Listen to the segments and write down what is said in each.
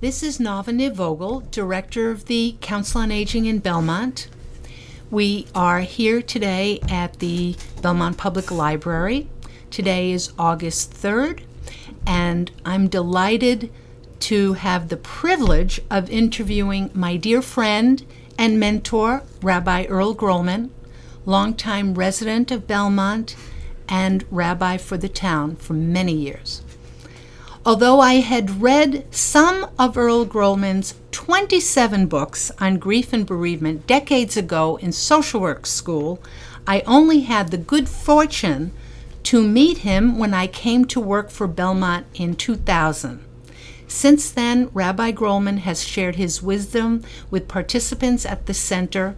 This is Nava Vogel, Director of the Council on Aging in Belmont. We are here today at the Belmont Public Library. Today is August 3rd, and I'm delighted to have the privilege of interviewing my dear friend and mentor, Rabbi Earl Grollman, longtime resident of Belmont and rabbi for the town for many years. Although I had read some of Earl Grollman's 27 books on grief and bereavement decades ago in social work school, I only had the good fortune to meet him when I came to work for Belmont in 2000. Since then, Rabbi Grollman has shared his wisdom with participants at the center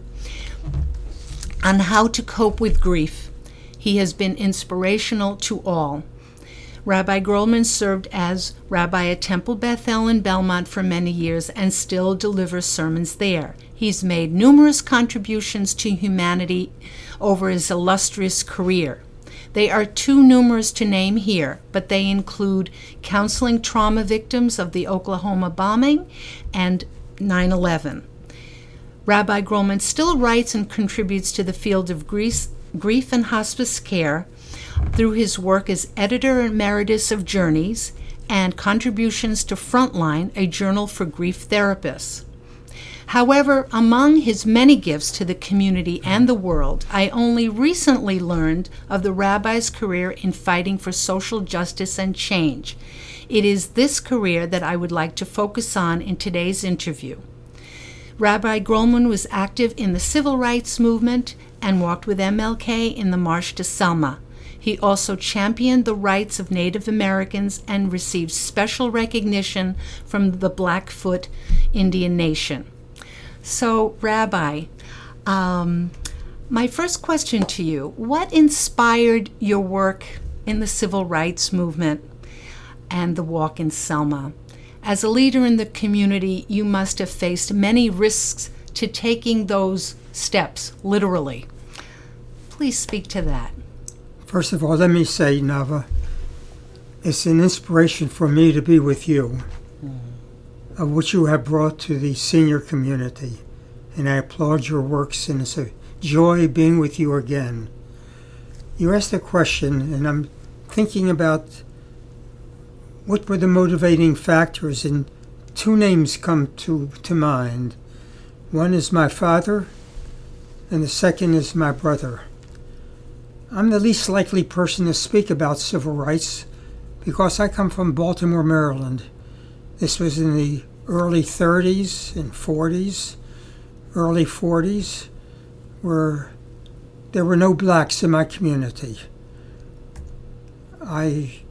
on how to cope with grief. He has been inspirational to all. Rabbi Grollman served as rabbi at Temple Beth El in Belmont for many years and still delivers sermons there. He's made numerous contributions to humanity over his illustrious career. They are too numerous to name here, but they include counseling trauma victims of the Oklahoma bombing and 9 11. Rabbi Grollman still writes and contributes to the field of grief and hospice care through his work as editor emeritus of Journeys and contributions to Frontline, a journal for grief therapists. However, among his many gifts to the community and the world, I only recently learned of the rabbi's career in fighting for social justice and change. It is this career that I would like to focus on in today's interview. Rabbi Grollman was active in the civil rights movement and walked with MLK in the March to Selma. He also championed the rights of Native Americans and received special recognition from the Blackfoot Indian Nation. So, Rabbi, um, my first question to you what inspired your work in the civil rights movement and the walk in Selma? As a leader in the community, you must have faced many risks to taking those steps, literally. Please speak to that. First of all, let me say, Nava, it's an inspiration for me to be with you, mm. of what you have brought to the senior community. And I applaud your works, and it's a joy being with you again. You asked a question, and I'm thinking about what were the motivating factors, and two names come to, to mind. One is my father, and the second is my brother. I'm the least likely person to speak about civil rights because I come from Baltimore, Maryland. This was in the early 30s and 40s, early 40s, where there were no blacks in my community. I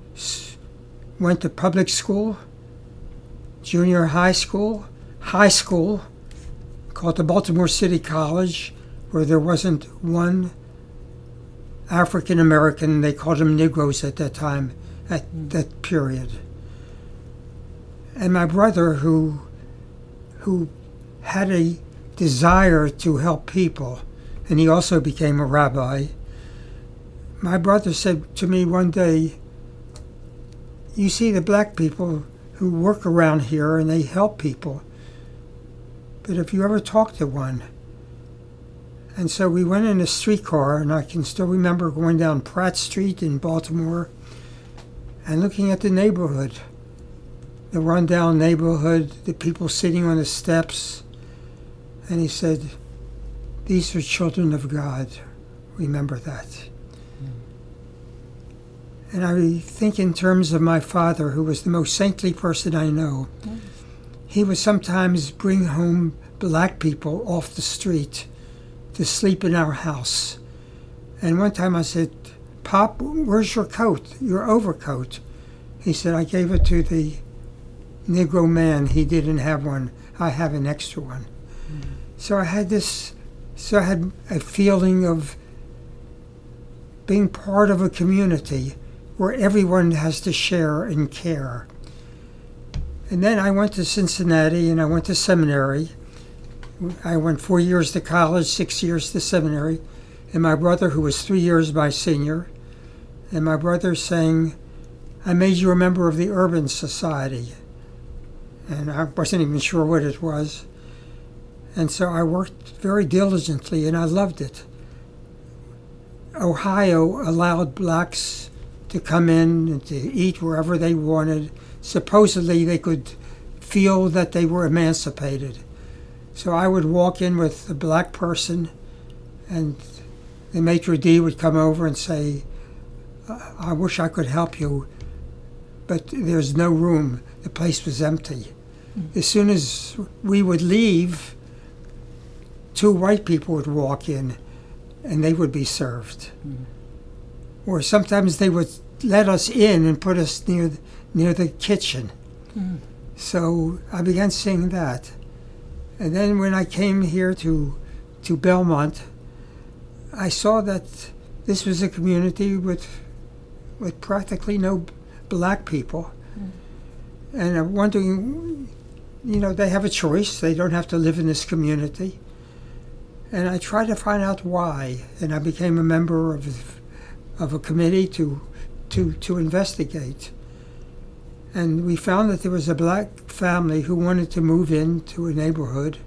went to public school, junior high school, high school, called the Baltimore City College, where there wasn't one African American, they called them Negroes at that time, at that period. And my brother, who, who had a desire to help people, and he also became a rabbi, my brother said to me one day, You see the black people who work around here and they help people, but if you ever talk to one, and so we went in a streetcar, and I can still remember going down Pratt Street in Baltimore and looking at the neighborhood, the rundown neighborhood, the people sitting on the steps. And he said, These are children of God. Remember that. Mm. And I think in terms of my father, who was the most saintly person I know, mm. he would sometimes bring home black people off the street to sleep in our house. And one time I said, Pop, where's your coat, your overcoat? He said, I gave it to the Negro man. He didn't have one. I have an extra one. Mm. So I had this, so I had a feeling of being part of a community where everyone has to share and care. And then I went to Cincinnati and I went to seminary I went four years to college, six years to seminary, and my brother, who was three years my senior, and my brother saying, I made you a member of the Urban Society. and I wasn't even sure what it was. And so I worked very diligently, and I loved it. Ohio allowed blacks to come in and to eat wherever they wanted. Supposedly, they could feel that they were emancipated. So I would walk in with a black person, and the maitre d' would come over and say, I wish I could help you, but there's no room. The place was empty. Mm. As soon as we would leave, two white people would walk in and they would be served. Mm. Or sometimes they would let us in and put us near near the kitchen. Mm. So I began seeing that. And then when I came here to to Belmont, I saw that this was a community with with practically no black people. Mm. And I'm wondering, you know, they have a choice. They don't have to live in this community. And I tried to find out why. And I became a member of, of a committee to, to, to investigate. And we found that there was a black family who wanted to move into a neighborhood.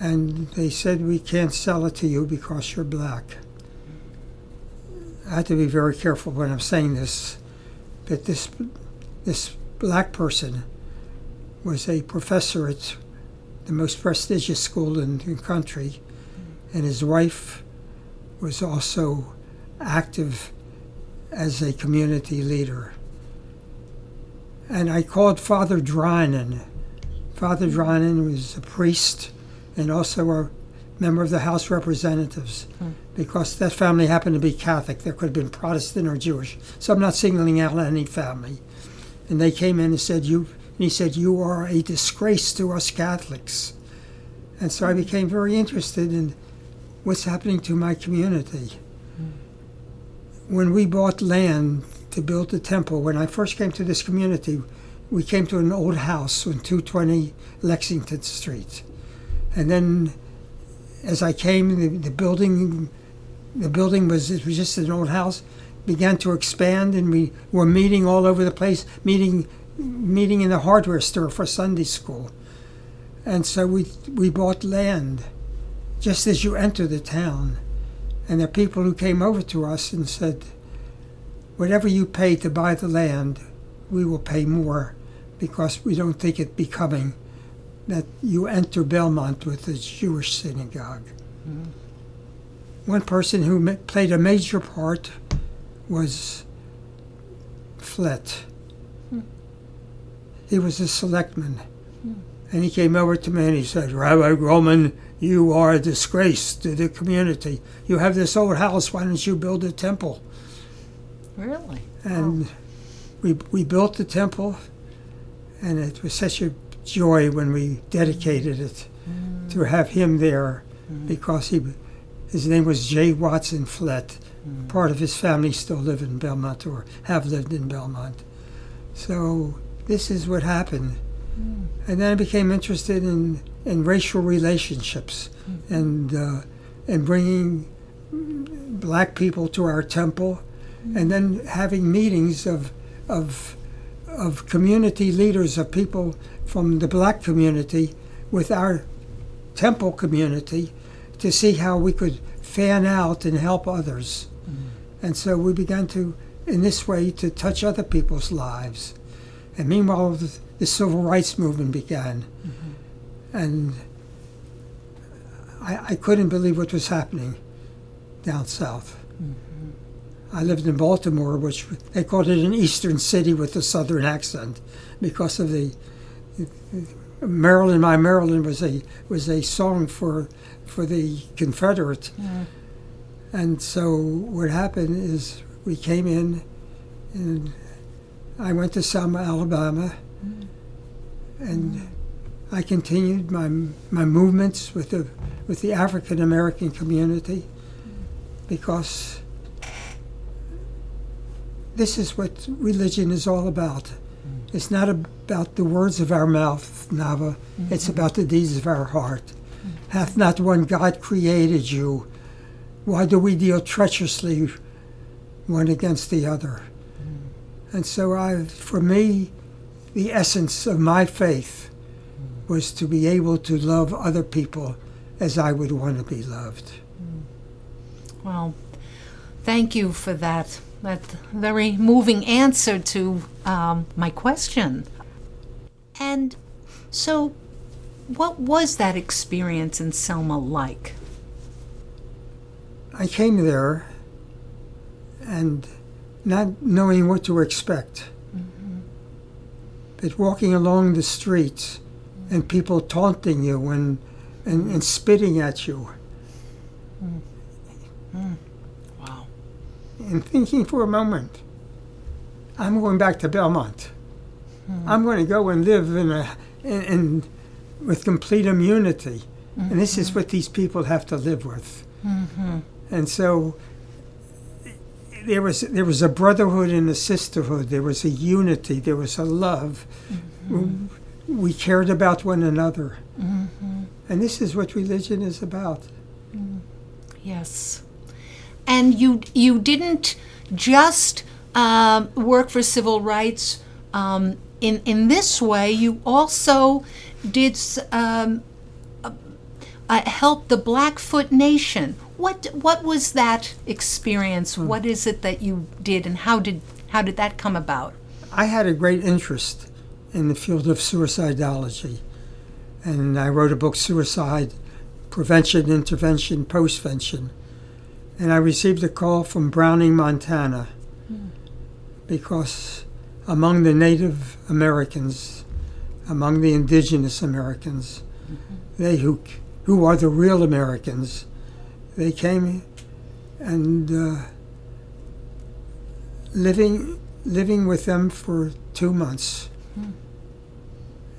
And they said, We can't sell it to you because you're black. I have to be very careful when I'm saying this, but this this black person was a professor at the most prestigious school in the country, and his wife was also active as a community leader. And I called Father Drinan. Father Drinan was a priest and also a member of the House of Representatives hmm. because that family happened to be Catholic. There could have been Protestant or Jewish. So I'm not singling out any family. And they came in and said, "You," and he said, "You are a disgrace to us Catholics." And so I became very interested in what's happening to my community. Hmm. When we bought land to build the temple, when I first came to this community, we came to an old house on 220 Lexington Street. And then as I came, the, the building, the building was it was just an old house, began to expand, and we were meeting all over the place, meeting, meeting in the hardware store for Sunday school, and so we we bought land, just as you enter the town, and are people who came over to us and said, whatever you pay to buy the land, we will pay more, because we don't think it becoming that you enter Belmont with a Jewish synagogue. Mm-hmm. One person who ma- played a major part was Flett. Mm. He was a selectman. Mm. And he came over to me and he said, Rabbi Grollman, you are a disgrace to the community. You have this old house, why don't you build a temple? Really? And oh. we, we built the temple, and it was such a joy when we dedicated it mm. to have him there mm. because he his name was J. Watson Flett. Mm. Part of his family still live in Belmont or have lived in Belmont. So this is what happened. Mm. And then I became interested in, in racial relationships mm. and uh, and bringing black people to our temple. And then having meetings of of of community leaders of people from the black community with our temple community to see how we could fan out and help others. Mm-hmm. And so we began to, in this way, to touch other people's lives. And meanwhile, the, the civil rights movement began. Mm-hmm. And I, I, couldn't believe what was happening down south. Mm-hmm. I lived in Baltimore, which they called it an eastern city with a southern accent because of the Maryland, my Maryland was a was a song for for the Confederates. Yeah. And so what happened is we came in, and I went to Selma, Alabama, mm. and mm. I continued my my movements with the with the African American community because this is what religion is all about. It's not about the words of our mouth, Nava. Mm-hmm. It's about the deeds of our heart. Mm-hmm. Hath not one God created you? Why do we deal treacherously one against the other? Mm-hmm. And so, I, for me, the essence of my faith was to be able to love other people as I would want to be loved. Well, thank you for that. That very moving answer to um, my question. And so, what was that experience in Selma like? I came there and not knowing what to expect. Mm-hmm. But walking along the streets and people taunting you and, and, and spitting at you. Wow. And thinking for a moment, I'm going back to Belmont. Hmm. I'm going to go and live in a in, in with complete immunity, and this is mm-hmm. what these people have to live with. Mm-hmm. And so there was there was a brotherhood and a sisterhood. There was a unity. There was a love. Mm-hmm. We cared about one another, and this is what religion is about. Mm. Yes. And you you didn't just um, work for civil rights um, in in this way. You also did um, uh, uh, help the Blackfoot Nation. What what was that experience? What is it that you did, and how did how did that come about? I had a great interest in the field of suicidology, and I wrote a book, Suicide Prevention, Intervention, Postvention. And I received a call from Browning, Montana, because among the Native Americans, among the indigenous Americans, they who who are the real Americans, they came and uh, living living with them for two months.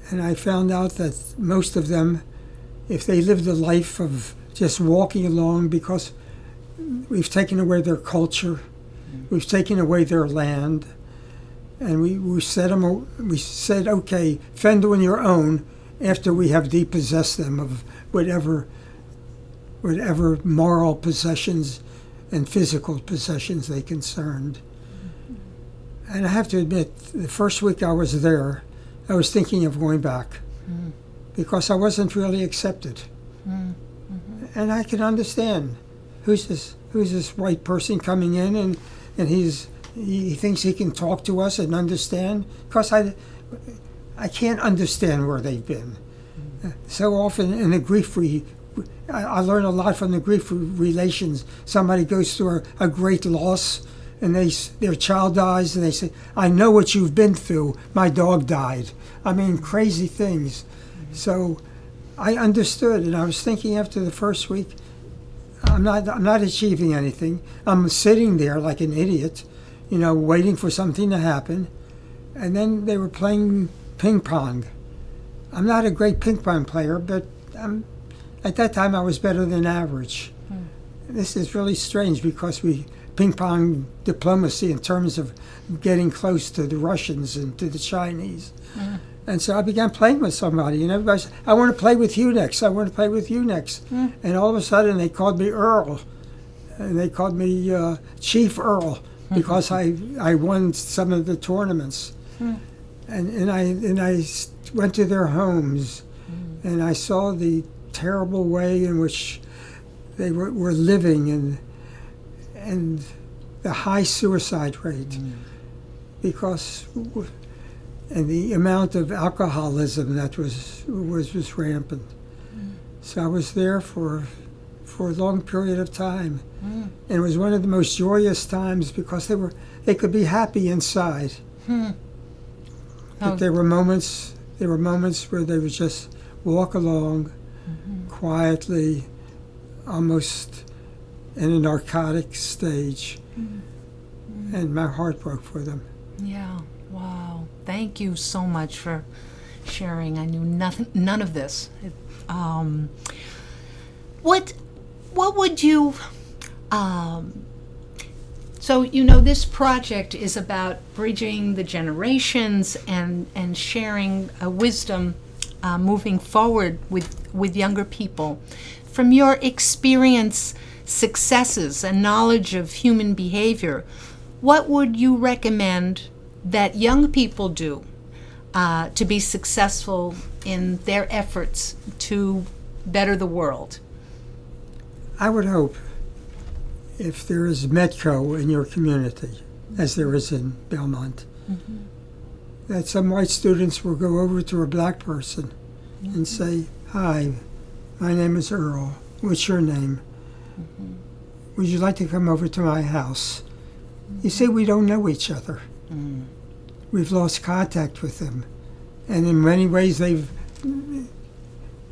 And I found out that most of them, if they lived a life of just walking along, because we've taken away their culture, we've taken away their land, and we, we said them, we said, okay, fend on your own after we have depossessed them of whatever, whatever moral possessions and physical possessions they concerned. And I have to admit, the first week I was there, I was thinking of going back mm-hmm. because I wasn't really accepted. Mm-hmm. And I can understand who's this who's this white person coming in and and he's he, thinks he can talk to us and understand because I I can't understand where they've been. So often in the grief re, I, I learn a lot from the grief relations. Somebody goes through a, a great loss and they their child dies and they say i know what you've been through my dog died i mean crazy things so i understood and i was thinking after the first week i'm not i'm not achieving anything. I'm sitting there like an idiot you know waiting for something to happen. And then they were playing ping pong. I'm not a great ping pong player but um, at that time i was better than average. This is really strange because we ping pong diplomacy in terms of getting close to the Russians and to the Chinese. And so I began playing with somebody, and everybody said, I want to play with you next. I want to play with you next. Mm. And all of a sudden, they called me Earl. And they called me uh, Chief Earl mm-hmm. because I, I won some of the tournaments. Mm. And, and, I, and I went to their homes, mm. and I saw the terrible way in which they were, were living and and the high suicide rate because w- and the amount of alcoholism that was was was rampant. Mm. So I was there for for a long period of time, mm. and it was one of the most joyous times because they were they could be happy inside, hmm. Oh. but there were moments there were moments where they would just walk along mm-hmm. quietly, almost in a narcotic stage, mm-hmm. and my heart broke for them. Yeah. Thank you so much for sharing. I knew nothing, none of this. Um, what, what would you? Um, so you know, this project is about bridging the generations and and sharing uh, wisdom, uh, moving forward with with younger people. From your experience, successes, and knowledge of human behavior, what would you recommend that young people do uh, to be successful in their efforts to better the world? I would hope if there is METCO in your community, as there is in Belmont, mm-hmm. that some white students will go over to a black person and mm-hmm. say, Hi, my name is Earl. What's your name? Mm-hmm. Would you like to come over to my house? You see, we don't know each other. We've lost contact with them. And in many ways, they've,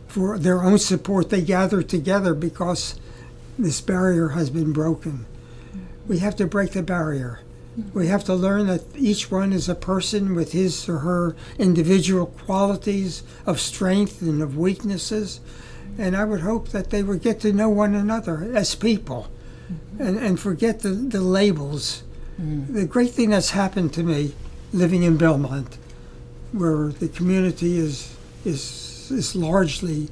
for their own support, they gather together because this barrier has been broken. We have to break the barrier. We have to learn that each one is a person with his or her individual qualities of strength and of weaknesses. And I would hope that they would get to know one another as people and, and forget the, the labels. The great thing that's happened to me living in Belmont, where the community is, is, is largely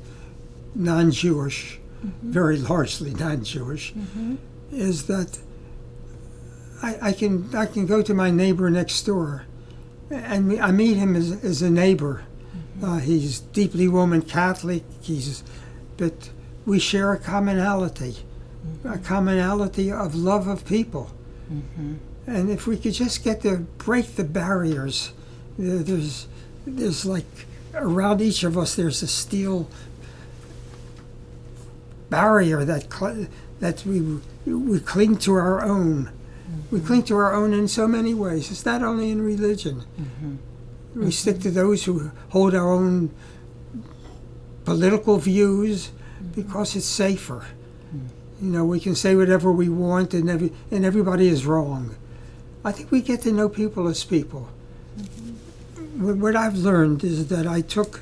non Jewish, mm-hmm. very largely non Jewish, mm-hmm. is that I, I can I can go to my neighbor next door, and I meet him as, as a neighbor. Mm-hmm. Uh, he's deeply Roman Catholic. He's, but we share a commonality, a commonality of love of people. And if we could just get to break the barriers, there's there's like around each of us there's a steel barrier that cl- that we we cling to our own. We mm-hmm. cling to our own in so many ways. It's not only in religion. Mm-hmm. We mm-hmm. stick to those who hold our own political views because it's safer. You know, we can say whatever we want, and every and everybody is wrong. I think we get to know people as people. What what I've learned is that I took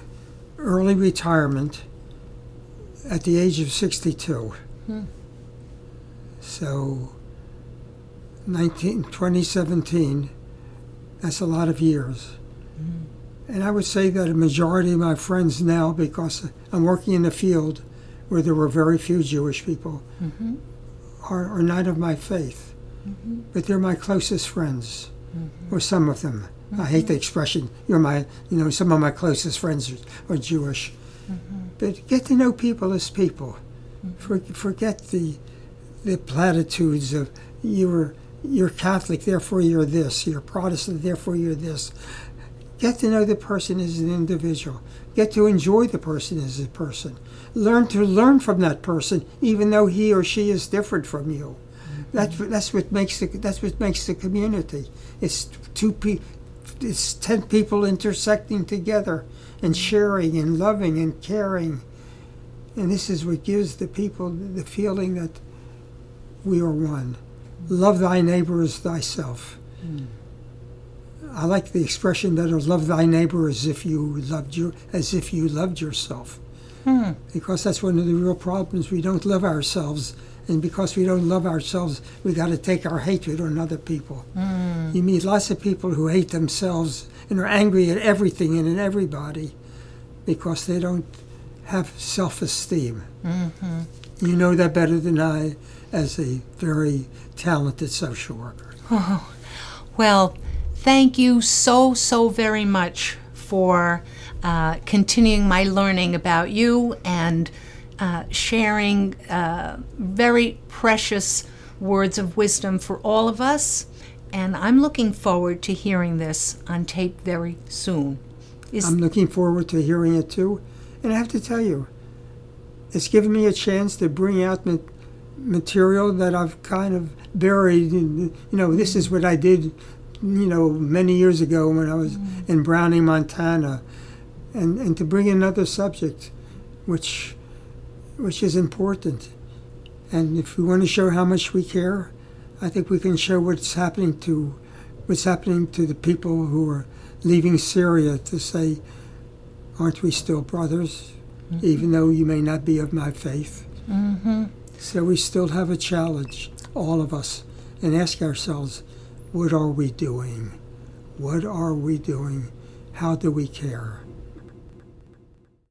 early retirement at the age of 62. Hmm. So, 19, 2017, that's a lot of years. Hmm. And I would say that a majority of my friends now, because I'm working in a field where there were very few Jewish people, mm-hmm. are, are not of my faith. But they're my closest friends, mm-hmm. or some of them. I hate the mm-hmm. expression, you're my, you know, some of my closest friends are, are Jewish. Mm-hmm. But get to know people as people. For, forget the, the platitudes of you're, you're Catholic, therefore you're this, you're Protestant, therefore you're this. Get to know the person as an individual. Get to enjoy the person as a person. Learn to learn from that person, even though he or she is different from you. That's what- that's what makes the that's what makes the community. It's two pe- it's ten people intersecting together and sharing and loving and caring, and this is what gives the people the feeling that we are one. Love thy neighbor as thyself. Hmm. I like the expression better. Love thy neighbor as if you loved you as if you loved yourself. Hmm. Because that's one of the real problems. We don't love ourselves, and because we don't love ourselves, we got to take our hatred on other people. You meet lots of people who hate themselves and are angry at everything and at everybody because they don't have self-esteem. You know that better than I, as a very talented social worker. Oh, Well, thank you so, so very much for uh, continuing my learning about you and uh, sharing uh, very precious words of wisdom for all of us. And I'm looking forward to hearing this on tape very soon. Is, I'm looking forward to hearing it too. And I have to tell you, it's given me a chance to bring out ma- material that I've kind of buried. In, you know, this is what I did, you know, many years ago when I was in Browning, Montana, and and to bring another subject, which which is important. And if we want to show how much we care, I think we can show what's happening to what's happening to the people who are leaving Syria to say, aren't we still brothers, even though you may not be of my faith? mm-hmm. So we still have a challenge, all of us, and ask ourselves, what are we doing? What are we doing? How do we care?